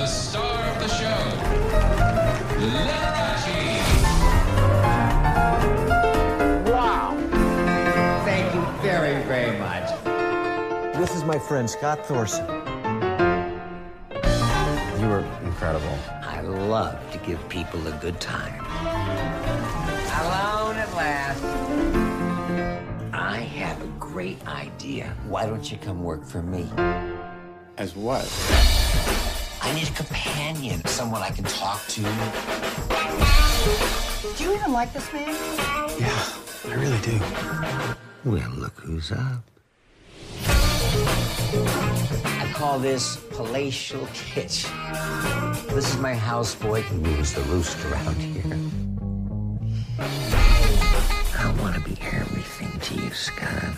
the star of the show, Liberace. Wow. Thank you very, very much. This is my friend Scott Thorson. You were incredible. I love to give people a good time. Alone at last. I have a great idea. Why don't you come work for me? As what? I need a companion, someone I can talk to. Do you even like this man? Yeah, I really do. Well, look who's up. I call this palatial kitsch. This is my houseboy who rules the roost around here. I want to be everything to you, Scott.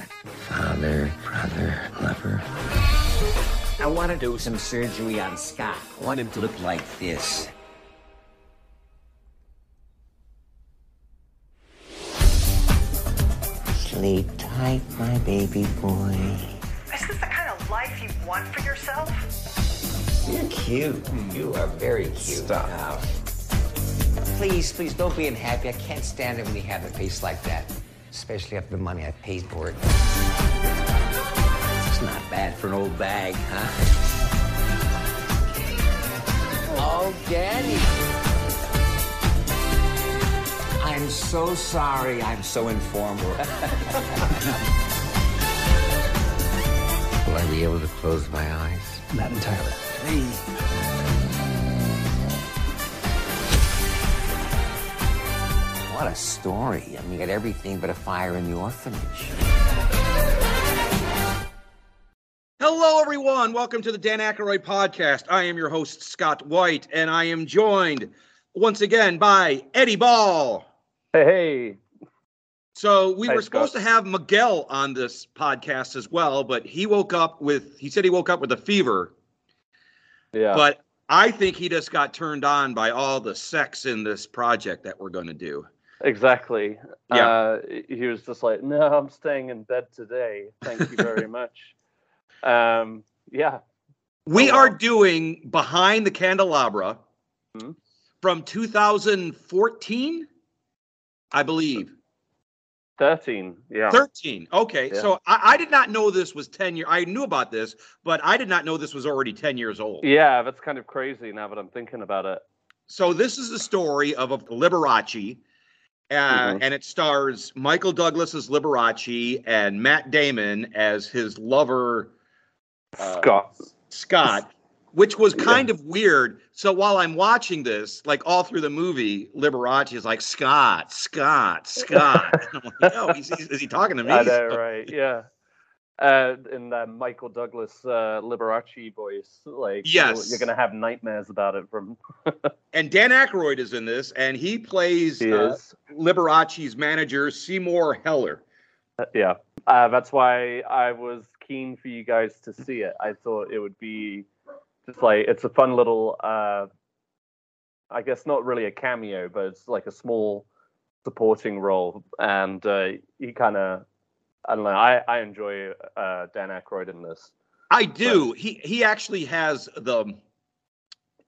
Father, brother, lover. I want to do some surgery on Scott. I want him to look like this. Sleep tight, my baby boy. Is this the kind of life you want for yourself? You're cute. You are very cute. Stop. Now, please, please don't be unhappy. I can't stand it when you have a face like that, especially after the money I paid for it. It's not bad for an old bag, huh? Oh, Danny. I'm so sorry. I'm so informal. Will I be able to close my eyes? Not entirely. What a story. I mean, you got everything but a fire in the orphanage. Hello, everyone. Welcome to the Dan Aykroyd podcast. I am your host, Scott White, and I am joined once again by Eddie Ball. Hey, hey. So we Hi, were supposed Scott. to have Miguel on this podcast as well, but he woke up with, he said he woke up with a fever, Yeah. but I think he just got turned on by all the sex in this project that we're going to do. exactly. Yeah. Uh, he was just like, no, I'm staying in bed today. Thank you very much. Um, yeah. We Oh, are wow. doing Behind the Candelabra Mhm. from 2014, I believe. 13. Yeah. 13. Okay. Yeah. So I, I did not know this was 10 years. I knew about this, but I did not know this was already 10 years old. Yeah, that's kind of crazy now that I'm thinking about it. So this is the story of, of Liberace. Uh, Mhm. And it stars Michael Douglas as Liberace and Matt Damon as his lover, Scott. Scott, which was kind of weird. So while I'm watching this, like all through the movie, Liberace is like, Scott, Scott, Scott. And I'm like, oh, is, he- is he talking to me? I know, right? Yeah. Uh, in that Michael Douglas uh, Liberace voice, like you're- Yes. you're gonna have nightmares about it from. And Dan Aykroyd is in this, and he plays He uh. Liberace's manager, Seymour Heller. Yeah, uh, that's why I was keen for you guys to see it. I thought it would be just like it's a fun little, uh, I guess not really a cameo, but it's like a small supporting role, and uh, he kind of, I don't know, I I enjoy uh, Dan Aykroyd in this. I do. He he actually has the,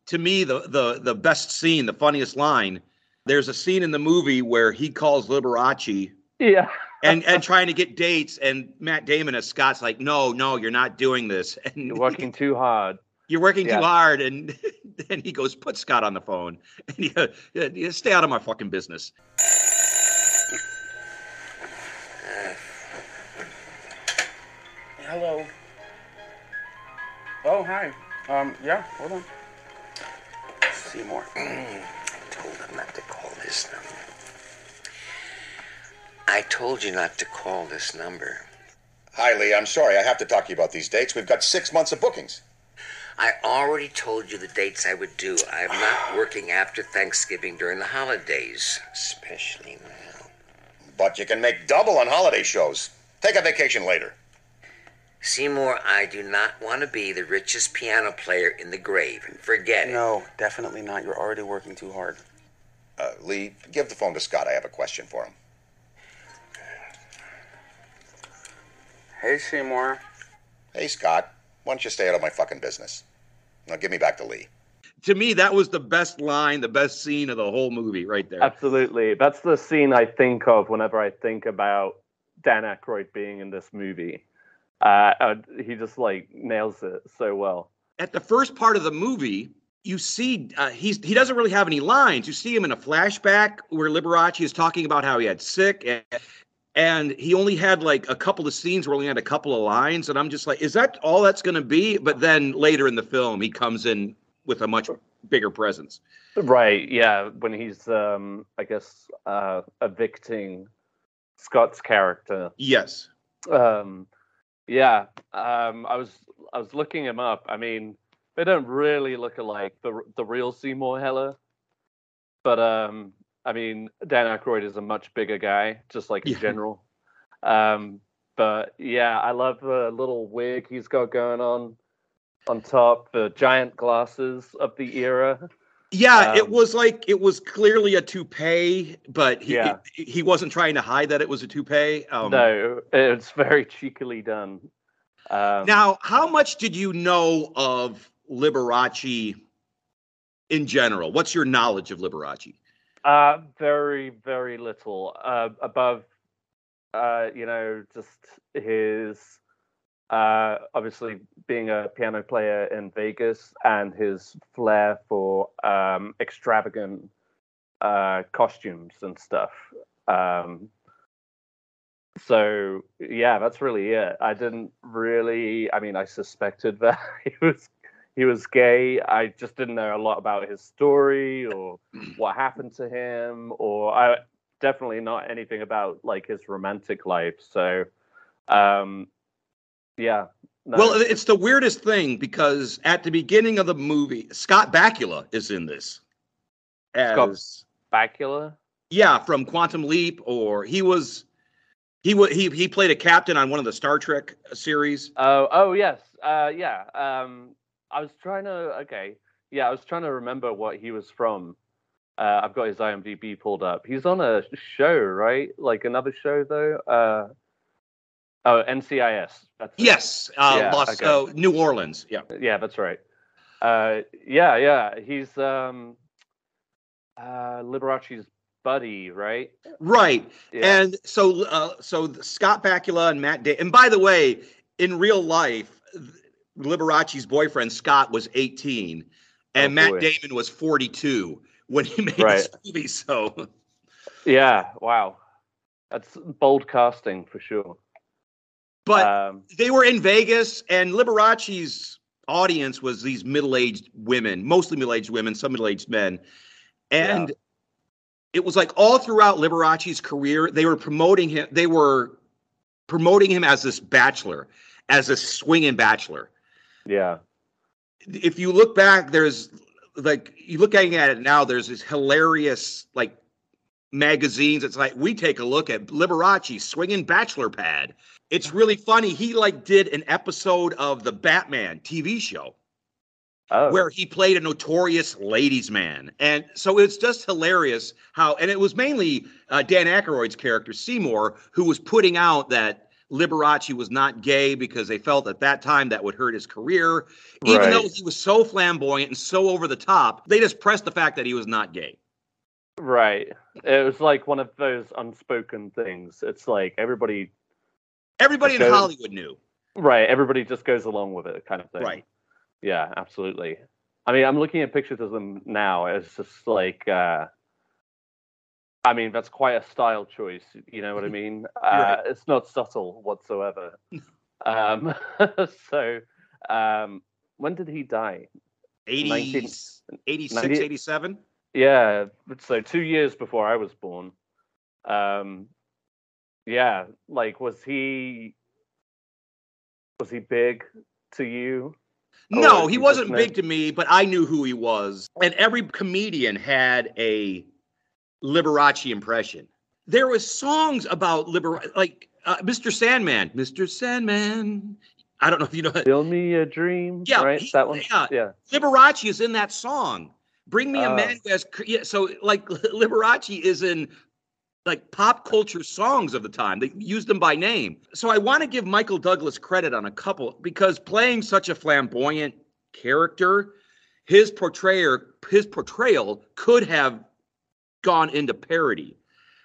to me the the the best scene, the funniest line. There's a scene in the movie where he calls Liberace Yeah, and and trying to get dates, and Matt Damon as Scott's like, no, no, you're not doing this, and you're working too hard. you're working Yeah. too hard, and then he goes, put Scott on the phone, and he goes, "Yeah, yeah, stay out of my fucking business. Hello. Oh, hi. Um, yeah, hold on. Seymour. I told him not to call this number. I told you not to call this number. Hi, Lee. I'm sorry. I have to talk to you about these dates. We've got six months of bookings. I already told you the dates I would do. I'm not working after Thanksgiving during the holidays, especially now. But you can make double on holiday shows. Take a vacation later. Seymour, I do not want to be the richest piano player in the grave. Forget it. No, definitely not. You're already working too hard. Uh, Lee, give the phone to Scott. I have a question for him. Hey, Seymour. Hey, Scott. Why don't you stay out of my fucking business? Now give me back to Lee. to me, that was the best line, the best scene of the whole movie, right there. Absolutely. That's the scene I think of whenever I think about Dan Aykroyd being in this movie. Uh, uh, he just like nails it so well. At the first part of the movie, you see uh, he's he doesn't really have any lines. You see him in a flashback where Liberace is talking about how he had sick and, and he only had like a couple of scenes where he had a couple of lines, and I'm just like, is that all that's going to be? But then later in the film, he comes in with a much bigger presence. Right. Yeah. When he's, um, I guess, uh, evicting Scott's character. Yes. Um, yeah. Um, I was I was looking him up. I mean, they don't really look alike. The the real Seymour Heller, but um, I mean, Dan Aykroyd is a much bigger guy, just like in general. Um, but yeah, I love the little wig he's got going on on top, the giant glasses of the era. Yeah, it Um, was like it was clearly a toupee, but he Yeah. he, he wasn't trying to hide that it was a toupee. Um, no, it's very cheekily done. Um, Now, how much did you know of Liberace in general? What's your knowledge of Liberace? Uh, very, very little. Uh, above, uh, you know, just his, uh, obviously being a piano player in Vegas and his flair for um, extravagant uh, costumes and stuff. Um, so yeah, that's really it. I didn't really. I mean, I suspected that he was he was gay. I just didn't know a lot about his story or what happened to him, or I definitely not anything about like his romantic life. So, um, yeah. no, Well, it's the weirdest thing because at the beginning of the movie, Scott Bakula is in this. Scott- Bakula. yeah, from Quantum Leap, or he was he he he played a captain on one of the Star Trek series. Oh, oh yes, uh, yeah. Um, I was trying to. Okay, yeah, I was trying to remember what he was from. Uh, I've got his IMDb pulled up. He's on a show, right? Like another show though. Uh, oh, NCIS. That's. Yes, uh, Yeah, Los, okay. uh, New Orleans. Yeah. Yeah, that's right. Uh, yeah, yeah. He's um, uh, Liberace's buddy, right? Right. Yeah. And so, uh, so Scott Bakula and Matt. Da- and by the way, in real life, Liberace's boyfriend Scott was 18, and Oh, Matt boy. Damon was 42 when he made Right. this movie. So, yeah. Wow. That's bold casting for sure. but um, they were in Vegas, and Liberace's audience was these middle-aged women, mostly middle-aged women, some middle-aged men, and it was like all throughout Liberace's career, they were promoting him. They were promoting him as this bachelor, as a swinging bachelor. Yeah. If you look back, there's like you looking at it now. There's this hilarious like magazines. It's like we take a look at Liberace swinging bachelor pad. It's really funny. He like did an episode of the Batman TV show Oh, where he played a notorious ladies' man, and so it's just hilarious how. And it was mainly uh, Dan Aykroyd's character Seymour who was putting out that Liberace was not gay because they felt at that time that would hurt his career. Even though he was so flamboyant and so over the top, they just pressed the fact that he was not gay. Right. It was like one of those unspoken things. It's like everybody, Everybody in Okay. Hollywood knew. right? Everybody just goes along with it, kind of thing. Right. Yeah, absolutely. I mean, I'm looking at pictures of them now. It's just like, uh, I mean, that's quite a style choice. You know what I mean? Uh, Right. It's not subtle whatsoever. um, so, um, when did he die? 80, 19 86, 90 87? Yeah, so two years before I was born. Um, yeah, like was he was he big to you? No, Or he wasn't big to me, but I knew who he was. And every comedian had a Liberace impression. There was songs about Liberace, like uh, Mr. Sandman, Mr. Sandman. I don't know if you know. Fill me a dream. Yeah, right. he- that one. yeah. yeah. Liberace is in that song. Bring me a Oh. man who has, yeah, so like Liberace is in like pop culture songs of the time. They used them by name. So I want to give Michael Douglas credit on a couple because playing such a flamboyant character, his portrayer his portrayal could have gone into parody,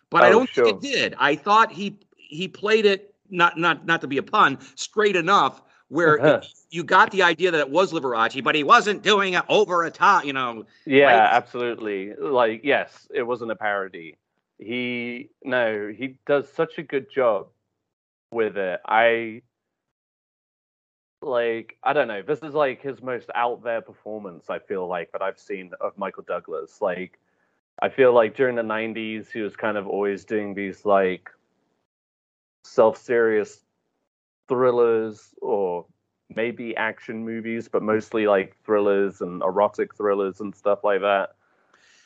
but I Oh, don't sure. think it did. I thought he he played it not not not to be a pun straight enough where Uh-huh. you got the idea that it was Liberace, but he wasn't doing it over a top. You know, Yeah, Right? absolutely. Like, yes, it wasn't a parody. He no, he does such a good job with it. I like I don't know. This is like his most out there performance. I feel like that I've seen of Michael Douglas. Like, I feel like during the '90s, he was kind of always doing these like self-serious thrillers or maybe action movies, but mostly like thrillers and erotic thrillers and stuff like that.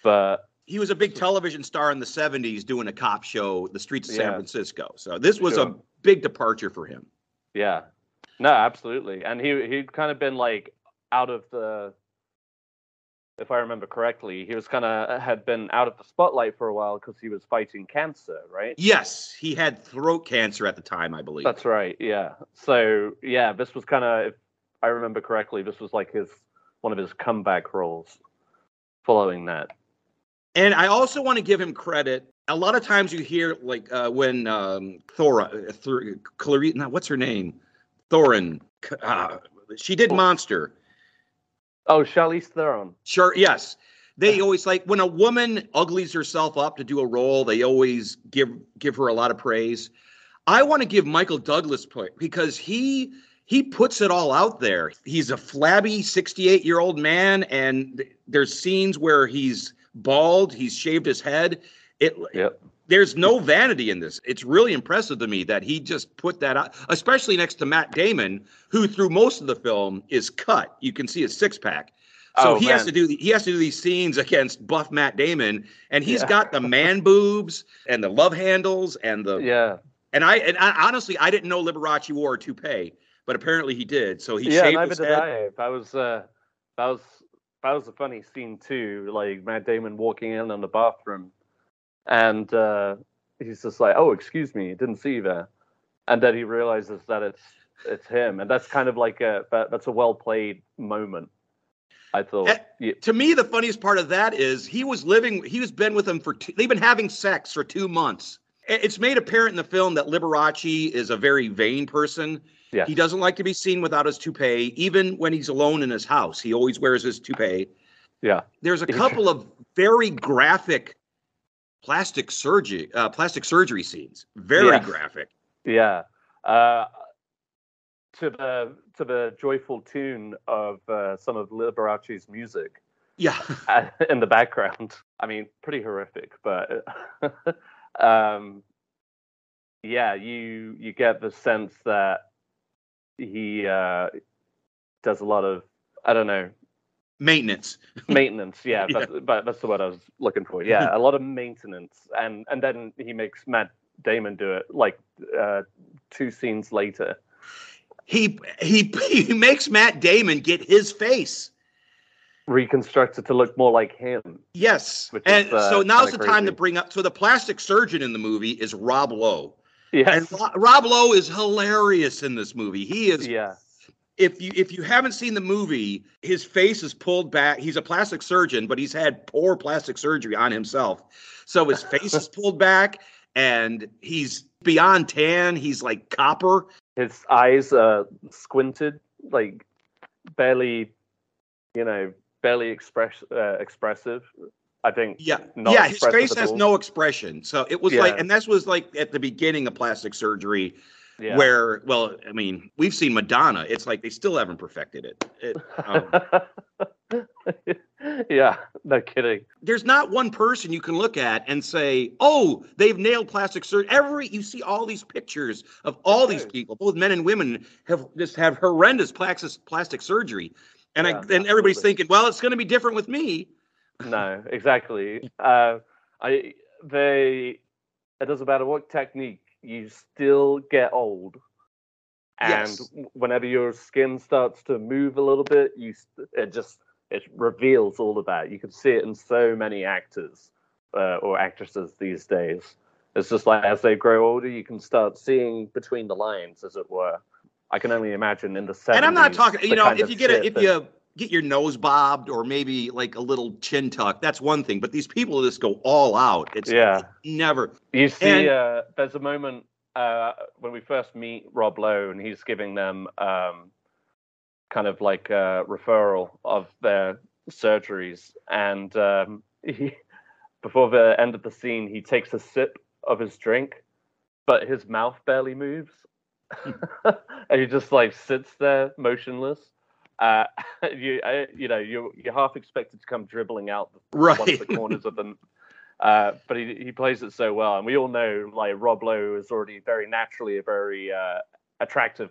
But he was a big television star in the 70s doing a cop show, The Streets of San Francisco. So this was a big departure for him. yeah, no, absolutely. And he he'd kind of been like out of the, if I remember correctly, he was kind of had been out of the spotlight for a while because he was fighting cancer, right? Yes, he had throat cancer at the time, I believe. That's right. Yeah. So yeah, this was kind of, if I remember correctly, this was like his one of his comeback roles. Following that, And I also want to give him credit. A lot of times you hear like uh, when um, Thora, uh, Thor, Clarice, no, what's her name? Thorin. Uh, she did Monster. Oh, Charlize Theron. Sure, yes. They always like when a woman uglies herself up to do a role, they always give give her a lot of praise. I want to give Michael Douglas point because he he puts it all out there. He's a flabby 68-year-old man and th- there's scenes where he's bald, he's shaved his head. It Yep. There's no vanity in this. It's really impressive to me that he just put that out, especially next to Matt Damon, who through most of the film is cut. You can see his six pack. So Oh, he has to do he has to do these scenes against buff Matt Damon, and he's Yeah. got the man boobs and the love handles and the Yeah. and I and I, honestly I didn't know Liberace wore a toupee, but apparently he did. So he yeah, shaved neither his did head. I. That was uh, that was that was a funny scene too. Like Matt Damon walking in on the bathroom, and uh, he's just like, "Oh, excuse me, didn't see you there," and then he realizes that it's it's him, and that's kind of like a that, that's a well played moment. I thought. Eh, Yeah, To me, the funniest part of that is he was living. He was been with him for. Two, they've been having sex for two months. It's made apparent in the film that Liberace is a very vain person. yeah, He doesn't like to be seen without his toupee, even when he's alone in his house. He always wears his toupee. yeah, There's a couple of very graphic plastic surgery, uh, plastic surgery scenes. Very Yes. graphic. yeah. Uh, to the to the joyful tune of uh, some of Liberace's music. Yeah. uh, in the background. I mean, pretty horrific, but um, yeah, you you get the sense that he uh, does a lot of I don't know Maintenance. maintenance. Yeah, Yeah. That's, but that's the word I was looking for. Yeah, a lot of maintenance, and and then he makes Matt Damon do it like uh, two scenes later. He he he makes Matt Damon get his face. Reconstructed to look more like him. Yes. And is, uh, so now's the kinda time to bring up. So the plastic surgeon in the movie is Rob Lowe. Yes. And Rob Lowe is hilarious in this movie. He is. Yeah. If you if you haven't seen the movie, his face is pulled back. He's a plastic surgeon, but he's had poor plastic surgery on himself. So his face is pulled back, and he's beyond tan. He's like copper. his eyes are squinted, like barely, you know, barely express uh, expressive. I think. Yeah, yeah. His face has no expression. So it was like, and this was like at the beginning of plastic surgery. Yeah. where well i mean we've seen madonna it's like they still haven't perfected it, it um, yeah, no kidding. there's not one person you can look at and say oh they've nailed plastic surgery every you see all these pictures of all these people both men and women have just have horrendous plastic plastic surgery and Yeah, i and everybody's thinking well it's going to be different with me No, exactly. Uh, I they. It doesn't matter what technique, you still get old. And Yes. whenever your skin starts to move a little bit, you it just it reveals all of that. You can see it in so many actors uh, or actresses these days. It's just like as they grow older, you can start seeing between the lines, as it were. I can only imagine in the 70s. and i'm not talking, you know, if you get a if that- you get your nose bobbed or maybe like a little chin tuck. That's one thing. But these people just go all out. It's Yeah. never. You see, And- uh, there's a moment uh, when we first meet Rob Lowe, and he's giving them um, kind of like a referral of their surgeries, and um, he, before the end of the scene, he takes a sip of his drink, but his mouth barely moves, and he just like sits there motionless. Uh, you, uh, you know, you you're half expected to come dribbling out the Right. one of the corners of them. uh, but he he plays it so well, and we all know like Rob Lowe is already very naturally a very uh, attractive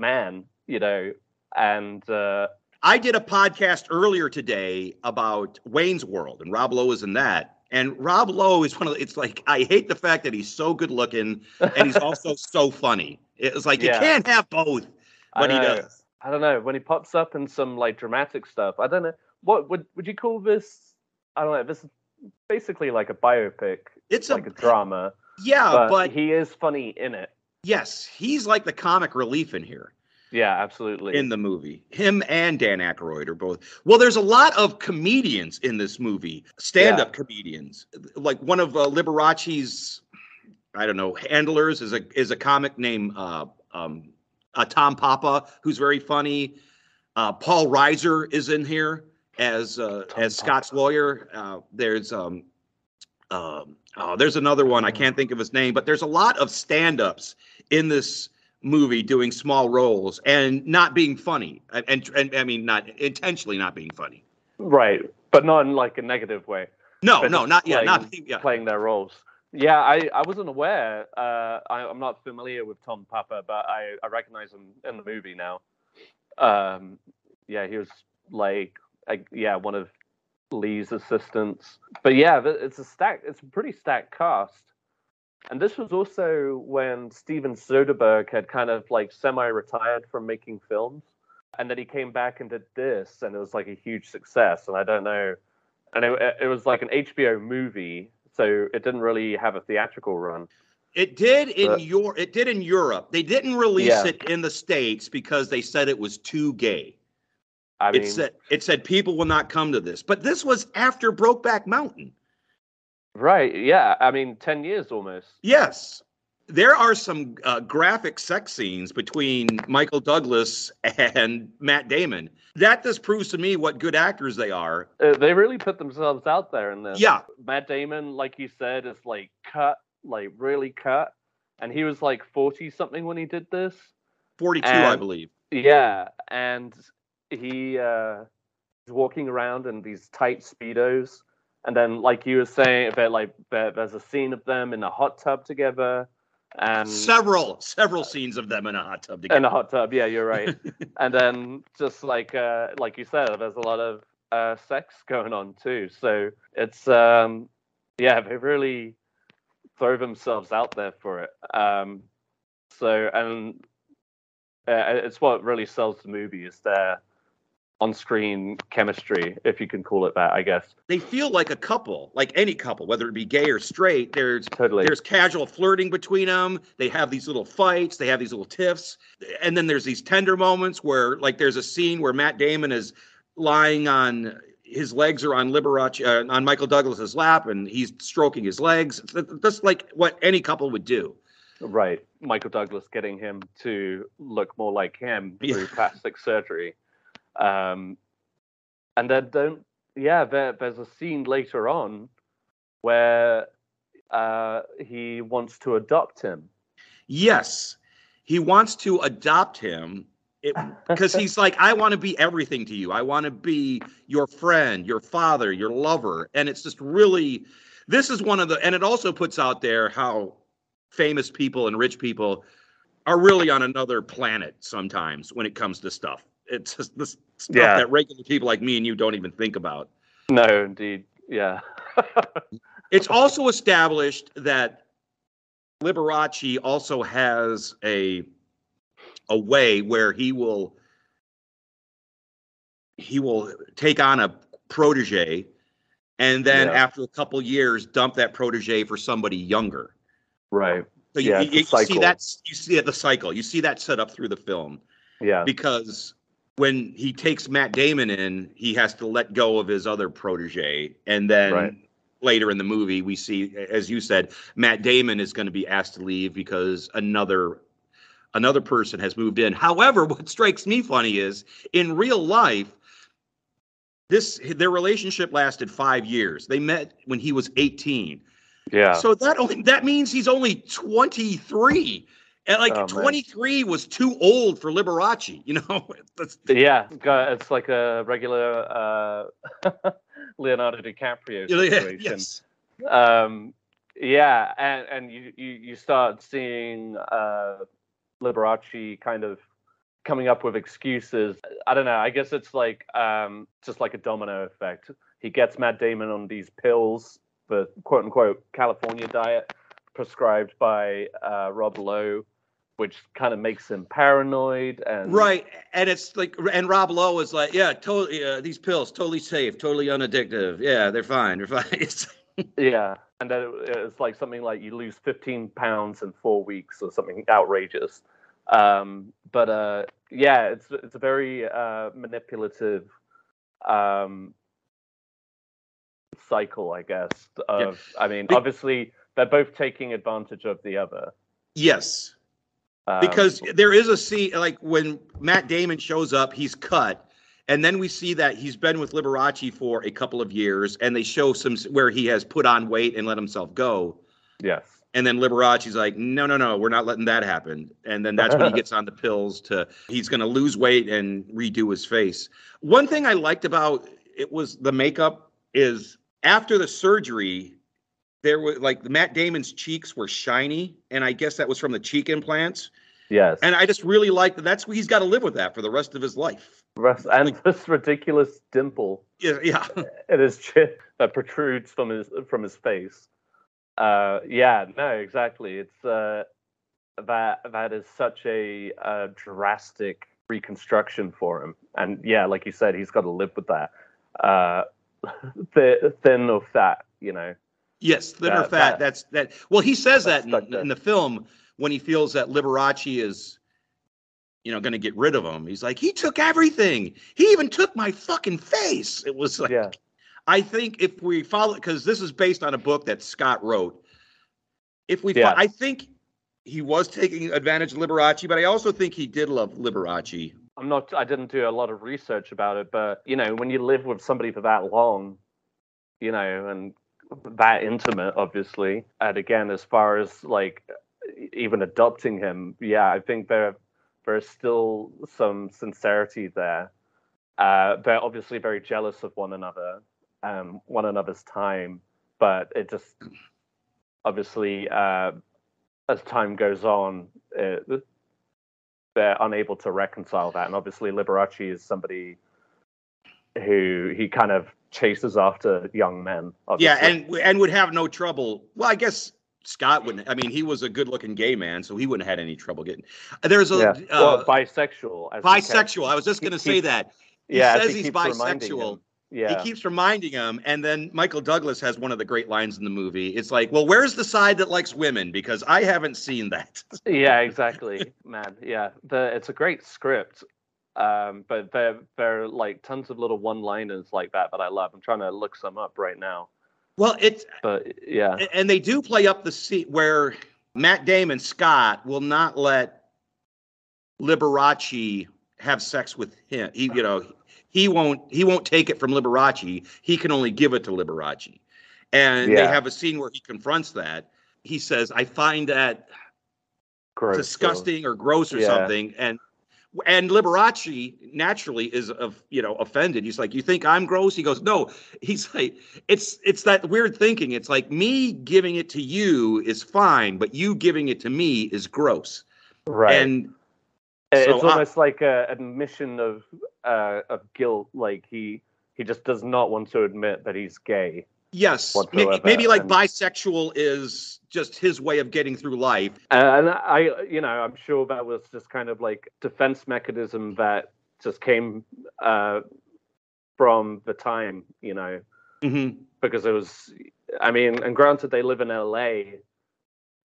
man, you know, and uh, I did a podcast earlier today about Wayne's World, and Rob Lowe is in that. And Rob Lowe is one of the, it's like I hate the fact that he's so good looking and he's also so funny. It's like Yeah. you can't have both, but he does. I don't know when he pops up in some like dramatic stuff. I don't know what would would you call this? I don't know. This is basically like a biopic. It's like a, a drama, yeah, but, but, he is funny in it. yes, he's like the comic relief in here. Yeah, absolutely. in the movie. Him and Dan Aykroyd are both. Well, there's a lot of comedians in this movie, stand-up comedians. Like one of uh, Liberace's, I don't know, handlers is a is a comic named uh, um, uh, Tom Papa, who's very funny. Uh, Paul Reiser is in here as uh, as Scott's lawyer. Uh, there's um, um, oh, there's another one I can't think of his name, but there's a lot of stand-ups in this movie doing small roles and not being funny and, and, and I mean not intentionally not being funny. right, but not in like a negative way. No, But no, not yeah, playing- not yeah. playing their roles. Yeah, I, I wasn't aware. Uh, I, I'm not familiar with Tom Papa, but I, I recognize him in the movie now. Um, yeah, he was like, I, yeah, one of Lee's assistants. But yeah, it's a stack. It's a pretty stacked cast. And this was also when Steven Soderbergh had kind of like semi-retired from making films, and then he came back and did this, and it was like a huge success. And I don't know, and it, it was like an HBO movie, so it didn't really have a theatrical run. It did in But- your it did in Europe. They didn't release Yeah. it in the states because they said it was too gay. I mean, it said it said people will not come to this. But this was after Brokeback Mountain. right? Yeah, I mean, ten years almost. Yes. There are some uh, graphic sex scenes between Michael Douglas and Matt Damon. That just proves to me what good actors they are. Uh, they really put themselves out there in this. Yeah. Matt Damon, like you said, is like cut, like really cut, and he was like forty something when he did this. 42, I believe. Yeah, and he uh, is walking around in these tight speedos, and then like you were saying about like there's a scene of them in a hot tub together, and several, several scenes of them in a hot tub together. in a hot tub. Yeah, you're right. and then just like uh, like you said, there's a lot of uh, sex going on too. So it's um, yeah, they really throw themselves out there for it. Um, so and uh, it's what really sells the movie is their on-screen chemistry, if you can call it that. I guess they feel like a couple, like any couple, whether it be gay or straight. There's totally. there's casual flirting between them. They have these little fights. They have these little tiffs, and then there's these tender moments where, like, there's a scene where Matt Damon is lying on his legs are on Liberace uh, on Michael Douglas's lap, and he's stroking his legs. That's like what any couple would do. Right. Michael Douglas getting him to look more like him Yeah. through plastic surgery. Um, and then don't, yeah, there, there's a scene later on where uh, he wants to adopt him. Yes, he wants to adopt him because he's like, I want to be everything to you. I want to be your friend, your father, your lover. And it's just really, this is one of the, and it also puts out there how famous people and rich people are really on another planet sometimes when it comes to stuff. It's just this stuff Yeah. that regular people like me and you don't even think about. No, indeed. Yeah. It's also established that Liberace also has a a way where he will he will take on a protege and then Yeah. after a couple years dump that protege for somebody younger. right. So you, Yeah, you, you see that's you see the cycle. You see that set up through the film Yeah. because when he takes Matt Damon in, he has to let go of his other protege, and then Right. later in the movie, we see, as you said, Matt Damon is going to be asked to leave because another another person has moved in. However, what strikes me funny is in real life, this their relationship lasted five years. They met when he was 18. Yeah. So that only that means he's only 23. And like Oh, man. 23 was too old for Liberace, you know? That's, yeah, it's like a regular uh, Leonardo DiCaprio yeah, situation. yes. Um, yeah, and and you, you you start seeing uh, Liberace kind of coming up with excuses. I don't know. I guess it's like um, just like a domino effect. He gets Matt Damon on these pills, the quote unquote California diet prescribed by uh, Rob Lowe, which kind of makes him paranoid and Right. And it's like, and Rob Lowe is like, yeah, totally, uh, these pills, totally safe, totally unaddictive. Yeah, they're fine. They're fine. Yeah, and then it- it's like something like you lose 15 pounds in four weeks or something outrageous. Um, but uh, yeah, it's it's a very uh, manipulative um, cycle, I guess. Of I mean, obviously they're both taking advantage of the other. yes. Um, because there is a scene like when Matt Damon shows up, he's cut, and then we see that he's been with Liberace for a couple of years, and they show some where he has put on weight and let himself go, yes, and then Liberace's like, no, no, no, we're not letting that happen, and then that's when he gets on the pills to he's going to lose weight and redo his face. One thing I liked about it was the makeup is after the surgery. There was like Matt Damon's cheeks were shiny, and I guess that was from the cheek implants. yes, And I just really like that. That's he's got to live with that for the rest of his life. Rest- and this ridiculous dimple Yeah, yeah. in his chin that protrudes from his from his face. Uh, yeah, no, exactly. It's uh, that that is such a, uh drastic reconstruction for him, and yeah, like you said, he's got to live with that. Uh, th- thin or fat, you know. Yes, or That- fat. that- that's that. Well, he says that in, in the film when he feels that Liberace is, you know, going to get rid of him. He's like, he took everything. He even took my fucking face. It was like, Yeah, I think if we follow, because this is based on a book that Scott wrote. If we, Yeah. I think he was taking advantage of Liberace, but I also think he did love Liberace. I'm not. I didn't do a lot of research about it, but you know, when you live with somebody for that long, you know, and that intimate, obviously, and again, as far as like even adopting him, yeah, I think there there's still some sincerity there. Uh, they're obviously very jealous of one another, um, one another's time, but it just obviously uh, as time goes on, it, they're unable to reconcile that. And obviously, Liberace is somebody who he kind of chases after young men. Yeah, and and would have no trouble. Well, I guess Scott wouldn't. I mean, he was a good-looking gay man, so he wouldn't have had any trouble getting. There's a yeah. uh, well, bisexual. as bisexual. I was just going to say keeps- that. He yeah, says he he's bisexual. Yeah, He keeps reminding him, and then Michael Douglas has one of the great lines in the movie. It's like, "Well, where's the side that likes women?" Because I haven't seen that. yeah, exactly, man. Yeah, the it's a great script, um, but there there are like tons of little one-liners like that that I love. I'm trying to look some up right now, Well, it's but yeah, and they do play up the scene where Matt Damon Scott will not let Liberace have sex with him. He, you know, he won't he won't take it from Liberace. He can only give it to Liberace. And they have a scene where he confronts that. He says, "I find that gross. disgusting or gross or Yeah. something." And and Liberace naturally is of you know offended. He's like, "You think I'm gross?" He goes, "No." He's like, "It's it's that weird thinking. It's like me giving it to you is fine, but you giving it to me is gross." right? And It- So it's I- almost like a admission of uh, of guilt. Like he he just does not want to admit that he's gay. Yes, maybe, maybe like and- bisexual is just his way of getting through life. And I, you know, I'm sure that was just kind of like defense mechanism that just came uh, from the time, you know, hmm because it was. I mean, and granted, they live in L.A.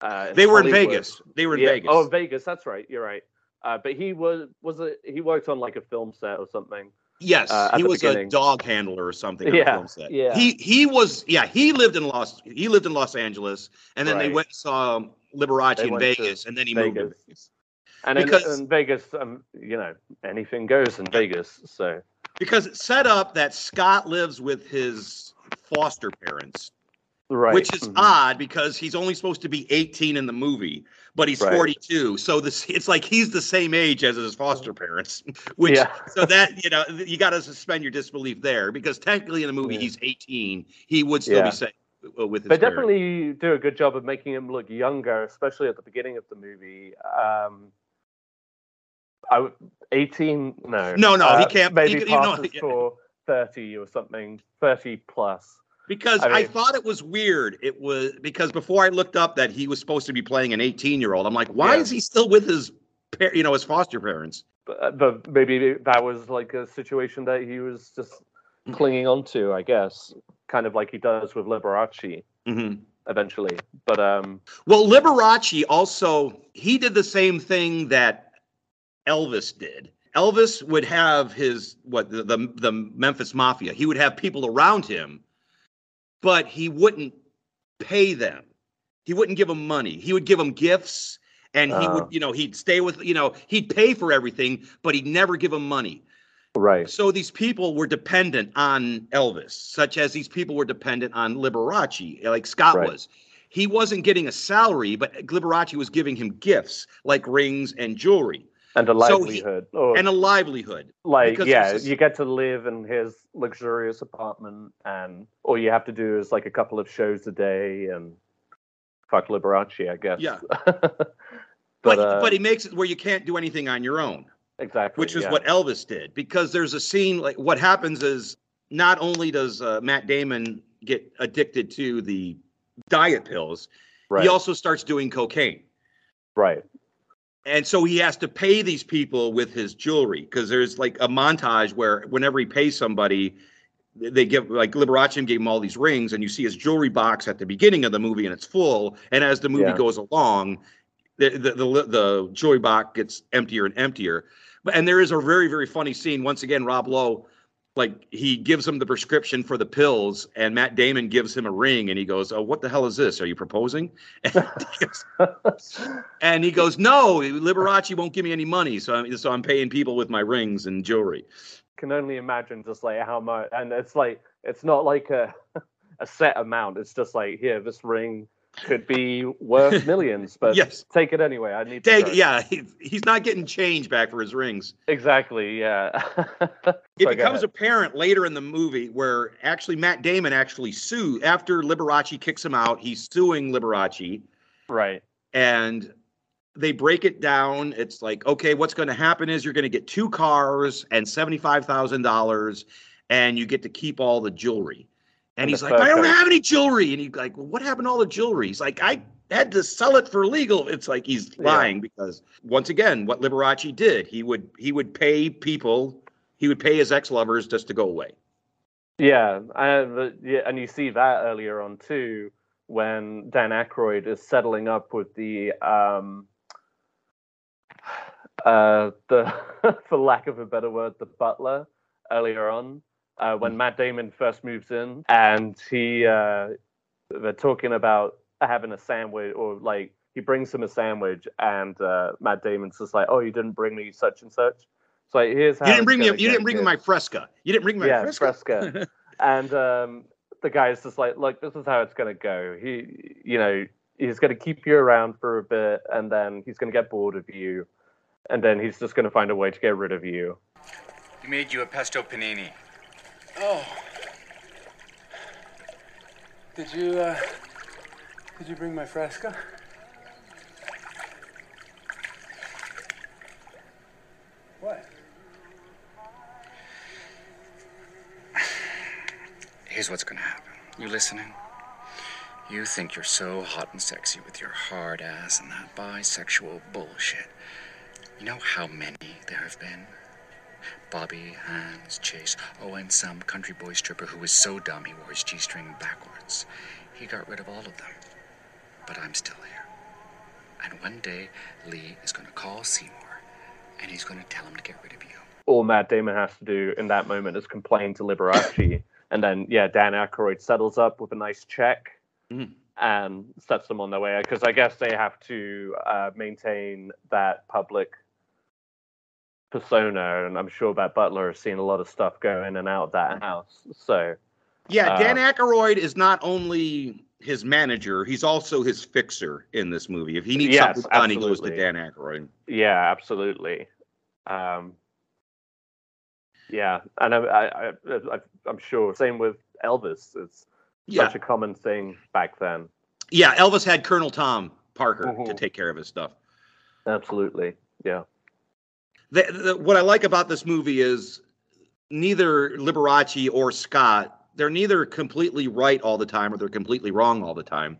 Uh, in They were in Vegas. They were in Yeah. Vegas. Oh, Vegas. That's right. You're right. Uh, but he was was a, he worked on like a film set or something. Yes, uh, he was beginning. a dog handler or something. on Yeah, the film set. yeah. He he was yeah he lived in Los he lived in Los Angeles and then they went and saw um, Liberace They in Vegas and then he moved to Vegas. Vegas. And in, Because- in Vegas, um, you know, anything goes in Vegas. So because it's set up that Scott lives with his foster parents, right, which is mhm. odd because he's only supposed to be 18 in the movie, but he's Right. 42. So this it's like he's the same age as his foster parents, which Yeah. so that you know you got to suspend your disbelief there because technically in the movie Yeah. he's 18. He would still Yeah. be safe uh, with his They parents. definitely do a good job of making him look younger, especially at the beginning of the movie. Um, I w- 18, no, No, no, he Uh, can't- Maybe you- you know, passes for 30 or something, 30 plus. Because I I, thought it was weird. It was because before I looked up that he was supposed to be playing an 18 year old, I'm like, why Yeah. is he still with his, par- you know, his foster parents? But, uh, but maybe that was like a situation that he was just clinging on to, I guess, kind of like he does with Liberace hmm eventually. But um, Well, Liberace also he did the same thing that Elvis did. Elvis would have his what the, the the Memphis Mafia. He would have people around him, but he wouldn't pay them. He wouldn't give them money. He would give them gifts, and he Uh. would you know he'd stay with you know he'd pay for everything, but he'd never give them money. right, So these people were dependent on Elvis, such as these people were dependent on Liberace, like Scott Right. was. He wasn't getting a salary, but Liberace was giving him gifts like rings and jewelry and a So he- livelihood, or and a livelihood. like yeah, just- you get to live in his luxurious apartment, and all you have to do is like a couple of shows a day and fuck Liberace, I guess. Yeah. but But uh, but he makes it where you can't do anything on your own, exactly, which is yeah. what Elvis did. Because there's a scene like what happens is not only does uh, Matt Damon get addicted to the diet pills, right, he also starts doing cocaine. right, and so he has to pay these people with his jewelry because there's like a montage where whenever he pays somebody they give like Liberace gave him all these rings and you see his jewelry box at the beginning of the movie and it's full and as the movie Yeah. goes along the, the the the jewelry box gets emptier and emptier but and there is a very very funny scene once again Rob Lowe like he gives him the prescription for the pills and Matt Damon gives him a ring and he goes oh what the hell is this are you proposing and he goes, "No, Liberace won't give me any money, so I'm so I'm paying people with my rings and jewelry." can only imagine just like how much, and it's like it's not like a a set amount. It's just like here, this ring could be worth millions, but Yes. take it anyway. I need to Take, yeah, he, he's not getting change back for his rings. exactly, yeah. It Sorry, becomes apparent later in the movie where actually Matt Damon actually sued after Liberace kicks him out. He's suing Liberace, right, and they break it down. It's like, okay, what's going to happen is you're going to get two cars and seventy-five thousand dollars, and you get to keep all the jewelry. And, And he's like, I don't have any jewelry. And he's like, well, what happened to all the jewelry? He's like, I had to sell it for legal. It's like he's Yeah. lying because once again, what Liberace did, he would he would pay people, he would pay his ex-lovers just to go away. yeah, and the, yeah, and you see that earlier on too when Dan Aykroyd is settling up with the um uh the for lack of a better word the butler earlier on uh, when Matt Damon first moves in and he uh they're talking about having a sandwich or like he brings him a sandwich and uh Matt Damon's just like oh you didn't bring me such and such so like, here's how You didn't bring me you didn't bring me my fresca. You didn't bring me my yeah, fresca. Fresca. and um, the guy's just like, look, this is how it's going to go. He, you know, he's going to keep you around for a bit, and then he's going to get bored of you, and then he's just going to find a way to get rid of you. He made you a pesto panini. Oh. Did you, uh, did you bring my fresca? What? Here's what's gonna happen. You listening? You think you're so hot and sexy with your hard ass and that bisexual bullshit. You know how many there have been? Bobby, Hans, Chase, oh, and some country boy stripper who was so dumb he wore his G string backwards. He got rid of all of them. But I'm still here. And one day, Lee is gonna call Seymour and he's going to tell him to get rid of you. All Matt Damon has to do in that moment is complain to Liberace, and then yeah, Dan Aykroyd settles up with a nice check Mhm. and sets them on their way. Because I guess they have to uh, maintain that public persona, and I'm sure that Butler has seen a lot of stuff go in and out of that house. So Yeah, Dan Uh, Aykroyd is not only his manager, he's also his fixer in this movie. If he needs Yes, something done, he goes to. Dan Aykroyd. Yeah, absolutely. Um, yeah, and I, I, I, I, I'm sure same with Elvis. It's Yeah, such a common thing back then. yeah. Elvis had Colonel Tom Parker to Mhm. take care of his stuff. Absolutely. Yeah. The, the, what I like about this movie is neither Liberace or Scott. They're neither completely right all the time or they're completely wrong all the time.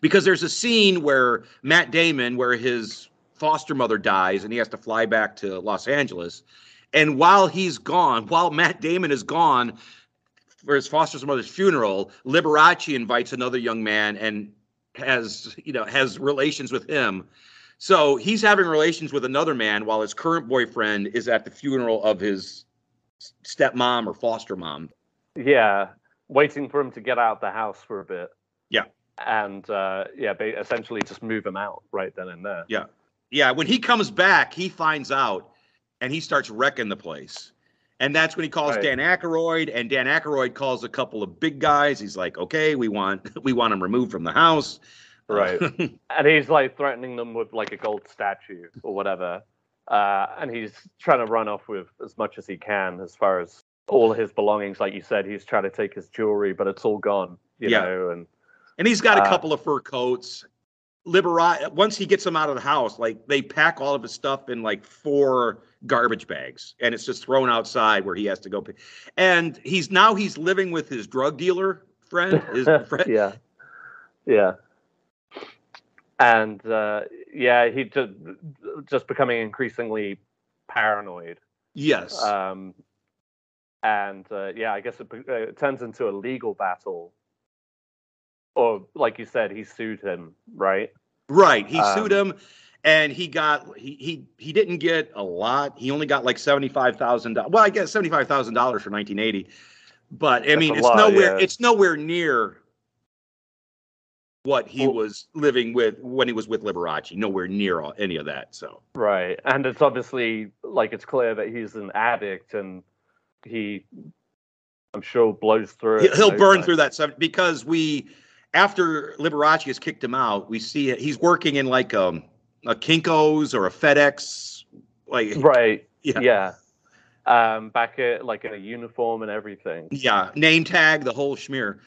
Because there's a scene where Matt Damon, where his foster mother dies and he has to fly back to Los Angeles. And while he's gone, while Matt Damon is gone for his foster mother's funeral, Liberace invites another young man and has, you know, has relations with him. So he's having relations with another man while his current boyfriend is at the funeral of his stepmom or foster mom. Yeah. Waiting for him to get out of the house for a bit. Yeah. And uh, yeah, ba- essentially just move him out right then and there. Yeah. Yeah. When he comes back, he finds out and he starts wrecking the place. And that's when he calls Right. Dan Aykroyd, and Dan Aykroyd calls a couple of big guys. He's like, "Okay, we want we want him removed from the house." Right. and he's like threatening them with like a gold statue or whatever. Uh, and he's trying to run off with as much as he can as far as all his belongings. Like you said, he's trying to take his jewelry, but it's all gone, you Yeah. know. And And he's got a Uh, couple of fur coats. Libera once he gets them out of the house, like they pack all of his stuff in like four garbage bags, and it's just thrown outside where he has to go. Pay. And he's now he's living with his drug dealer friend. His friend. yeah, yeah. And uh, yeah, he just just becoming increasingly paranoid. Yes. Um, and uh, yeah, I guess it, uh, it turns into a legal battle. Or, like you said, he sued him, right? Right. He sued Um, him and he got he he he didn't get a lot. He only got like seventy-five thousand dollars. Well, I guess seventy-five thousand dollars for nineteen eighty. But I mean it's lot, nowhere yeah. it's nowhere near what he Well- was living with when he was with Liberace. Nowhere near all, any of that. So Right. And it's obviously like it's clear that he's an addict and he, I'm sure, blows through it. He- he'll burn through that stuff because we after Liberace has kicked him out, we see it he's working in like um a Kinko's or a FedEx like Right. Yeah. Yeah. Um, back at like in a uniform and everything. yeah, name tag, the whole schmear.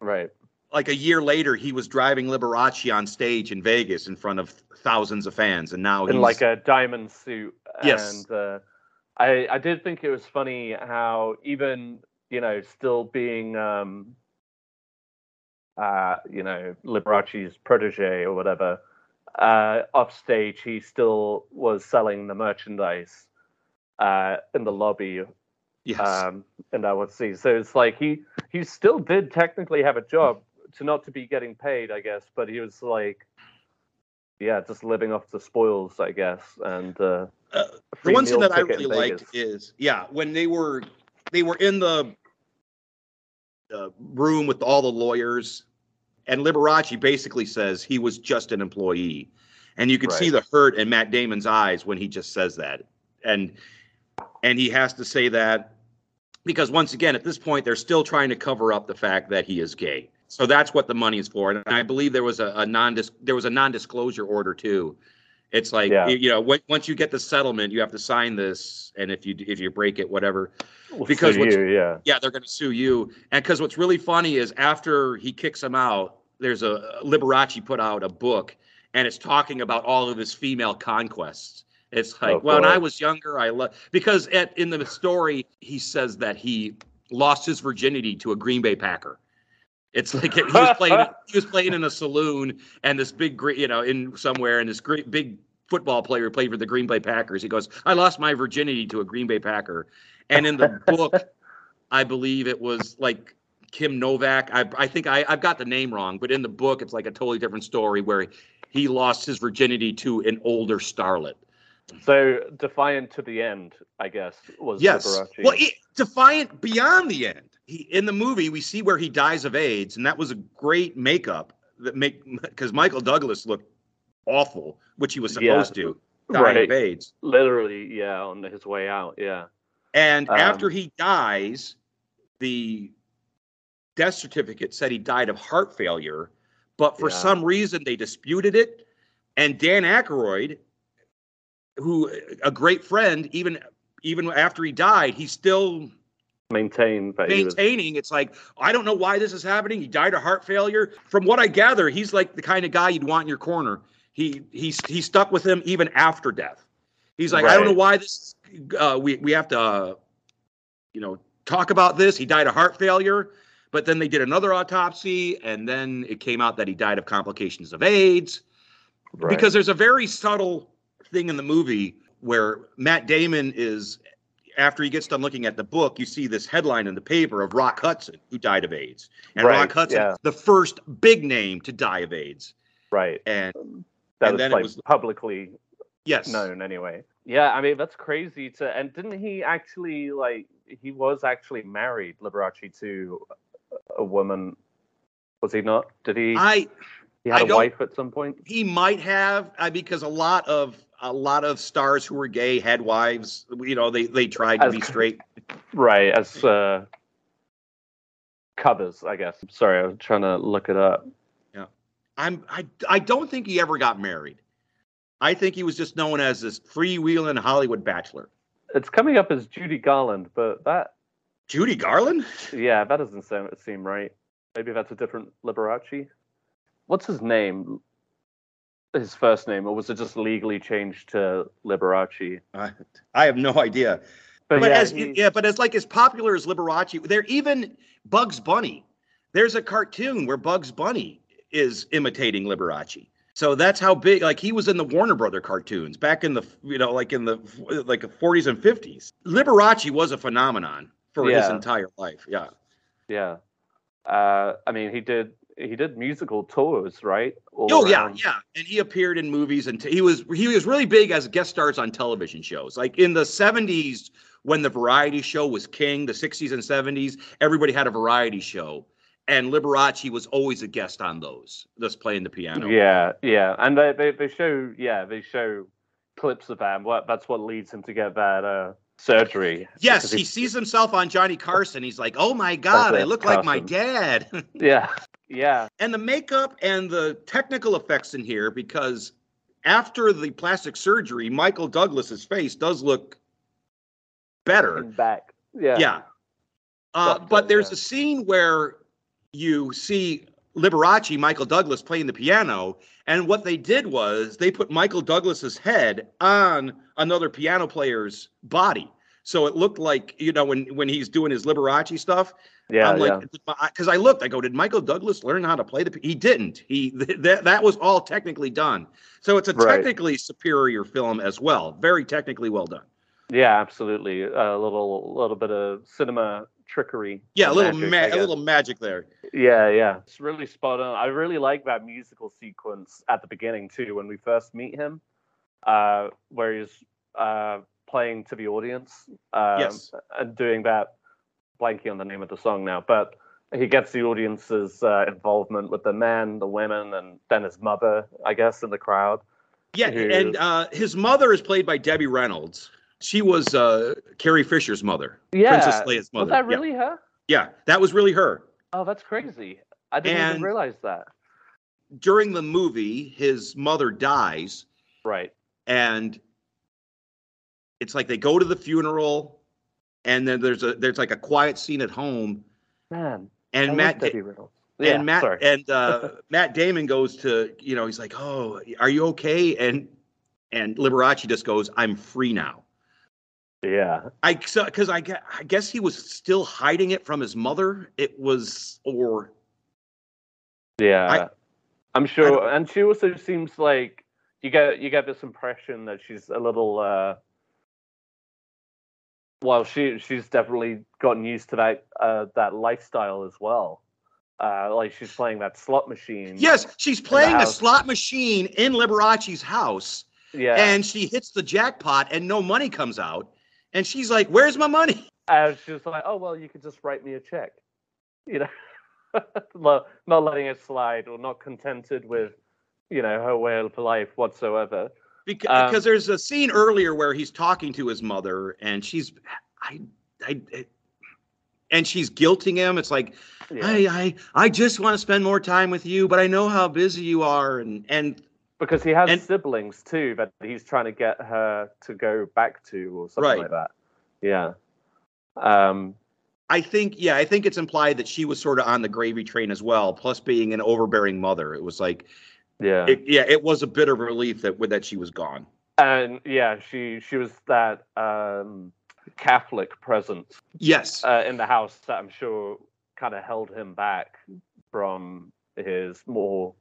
Right. Like a year later, he was driving Liberace on stage in Vegas in front of thousands of fans, and now in he's like a diamond suit. Yes. And uh, I I did think it was funny how even you know still being um uh you know Liberace's protege or whatever uh off stage he still was selling the merchandise uh in the lobby yes, um and I would see so it's like he he still did technically have a job to not to be getting paid I guess but he was like yeah just living off the spoils I guess and uh Uh, the one scene meal that I really liked is yeah when they were they were in the uh, room with all the lawyers, and Liberace basically says he was just an employee, and you can see the hurt in Matt Damon's eyes when he just says that, and and he has to say that because once again at this point they're still trying to cover up the fact that he is gay. So that's what the money is for, and I believe there was a, a non there was a non disclosure order too. It's like Yeah. you know when, once you get the settlement, you have to sign this, and if you if you break it, whatever, Well, because you, yeah yeah, they're going to sue you. And because what's really funny is after he kicks him out, there's a Liberace put out a book, and it's talking about all of his female conquests. It's like, Oh, well, when. I was younger, I love because at in the story he says that he lost his virginity to a Green Bay Packer. It's like he was playing he was playing in a saloon, and this big, you know, in somewhere, and this great big football player played for the Green Bay Packers. He goes, "I lost my virginity to a Green Bay Packer," and in the book, I believe it was like Kim Novak. I, I think I, I've got the name wrong, but in the book, it's like a totally different story where he lost his virginity to an older starlet. So defiant to the end, I guess, was Yes. Liberace. Well, he, defiant beyond the end. He, in the movie, we see where he dies of AIDS, and that was a great makeup that make because Michael Douglas looked awful, which he was supposed Yeah. to, dying right. of AIDS. Literally, yeah, on his way out, yeah. And Um, after he dies, the death certificate said he died of heart failure, but for Yeah. some reason they disputed it. And Dan Aykroyd, who a great friend, even even after he died, he still Maintain that he was maintaining. It's like I don't know why this is happening. He died of heart failure. From what I gather, he's like the kind of guy you'd want in your corner. He he's he stuck with him even after death. He's like I don't know why this. Uh, we we have to, uh, you know, talk about this. He died of heart failure, but then they did another autopsy, and then it came out that he died of complications of AIDS. right. Because there's a very subtle thing in the movie where Matt Damon is, after he gets done looking at the book, you see this headline in the paper of Rock Hudson, who died of AIDS. And Right, Rock Hudson, yeah. the first big name to die of AIDS. right. And That and was like was- publicly yes, known anyway. Yeah, I mean that's crazy to and didn't he actually like he was actually married Liberace to a woman was he not? Did he I he had I a wife at some point? he might have because a lot of a lot of stars who were gay had wives. You know, they they tried to As- be straight. Right, as uh covers, I guess. Sorry, I was trying to look it up. Yeah, I'm I I don't think he ever got married. I think he was just known as this freewheeling Hollywood bachelor. It's coming up as Judy Garland, but that Judy Garland? yeah, that doesn't seem, seem right. Maybe that's a different Liberace. What's his name? His first name, or was it just legally changed to Liberace? I, I have no idea. But, But, yeah, as he- yeah, but as like as popular as Liberace, they're even Bugs Bunny. There's a cartoon where Bugs Bunny is imitating Liberace. So that's how big. Like he was in the Warner Brother cartoons back in the you know like in the like 40s and 50s. Liberace was a phenomenon for his entire life. Yeah. Yeah. Uh, I mean, he did he did musical tours, right? All Oh yeah, around. yeah, and he appeared in movies, and t- he was he was really big as guest stars on television shows. Like in the '70s, when the variety show was king, the '60s and '70s, everybody had a variety show, and Liberace was always a guest on those, just playing the piano. Yeah, yeah, and they, they they show yeah they show clips of him. What that's what leads him to get that uh, surgery. Yes, he sees himself on Johnny Carson. He's like, "Oh my God, I look like my dad." yeah yeah. And the makeup and the technical effects in here because after the plastic surgery michael douglas's face does look better. Back. Yeah. Yeah. Uh, but there's a scene where you see liberace michael douglas playing the piano and what they did was they put michael douglas's head on another piano player's body. So it looked like you know when when he's doing his liberace stuff yeah I'm like, because I looked, I go, did Michael Douglas learn how to play the? He didn't. He that that was all technically done. So it's a Right. technically superior film as well. Very technically well done. yeah absolutely a little a little bit of cinema trickery. Yeah, a little magic, ma- a little magic there. Yeah, yeah. It's really spot on. I really like that musical sequence at the beginning too, when we first meet him, uh, where he's uh, playing to the audience um, Yes. and doing that. Blanking on the name of the song now, but he gets the audience's uh, involvement with the men, the women, and then his mother, I guess, in the crowd. Yeah, Who- and uh, his mother is played by Debbie Reynolds. She was uh, Carrie Fisher's mother, Yeah, Princess Leia's mother. was that Yeah. really her? Yeah, that was really her. Oh, that's crazy. I didn't even realize that. During the movie, his mother dies, Right. and it's like they go to the funeral, and then there's a there's like a quiet scene at home, Man. and I Matt Debbie Reynolds. Yeah, and Matt sorry. and uh, Matt Damon goes to you know he's like oh are you okay and and Liberace just goes I'm free now yeah. I so because I, gue- I guess he was still hiding it from his mother it was or Yeah, I- I, am sure, don't- and she also seems like you get you get this impression that she's a little. uh Well, she she's definitely gotten used to that uh that lifestyle as well. Uh Like she's playing that slot machine. yes she's playing a slot machine in Liberace's house Yeah. and she hits the jackpot and no money comes out and she's like where's my money And she was like, "Oh well, you could just write me a check," you know, not not letting it slide or not contented with, you know, her way of life whatsoever. Because, Um, because there's a scene earlier where he's talking to his mother and she's i i, I and she's guilting him it's like Yeah. I, I i just want to spend more time with you but i know how busy you are and and because he has and- siblings too that he's trying to get her to go back to or something Right. like that. Yeah. Um. I think, yeah, I think it's implied that she was sort of on the gravy train as well. Plus, being an overbearing mother, it was like, Yeah. it, yeah, it was a bit of relief that that she was gone. and yeah, she she was that um Catholic presence Yes, uh, in the house that I'm sure kind of held him back from his more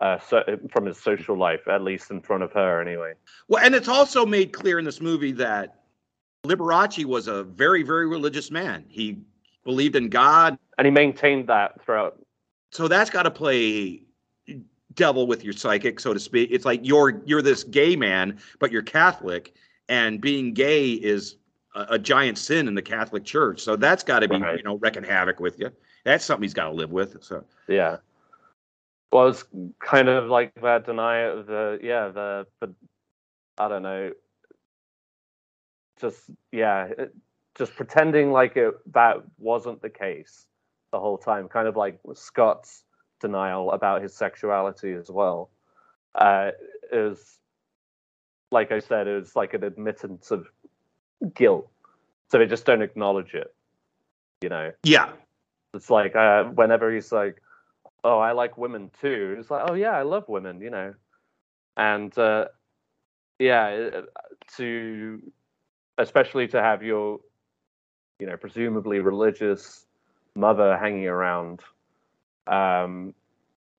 uh so, from his social life, at least in front of her anyway. well, and it's also made clear in this movie that Liberace was a very, very religious man. He believed in God, And he maintained that throughout. so that's got to play devil with your psychic, so to speak. It's like you're you're this gay man, but you're Catholic, and being gay is a, a giant sin in the Catholic Church. So that's got to be Right. you know wrecking havoc with you. That's something he's got to live with. So Yeah. Well, it's kind of like that denial of the yeah the the I don't know. Just yeah, it, just pretending like it that wasn't the case the whole time, kind of like Scott's denial about his sexuality as well. Uh, is like I said, it was like an admittance of guilt, so they just don't acknowledge it. You know, yeah, it's like uh, whenever he's like, "Oh, I like women too," it's like, "Oh yeah, I love women," you know, and uh, yeah, to especially to have your, you know, presumably religious mother hanging around, um,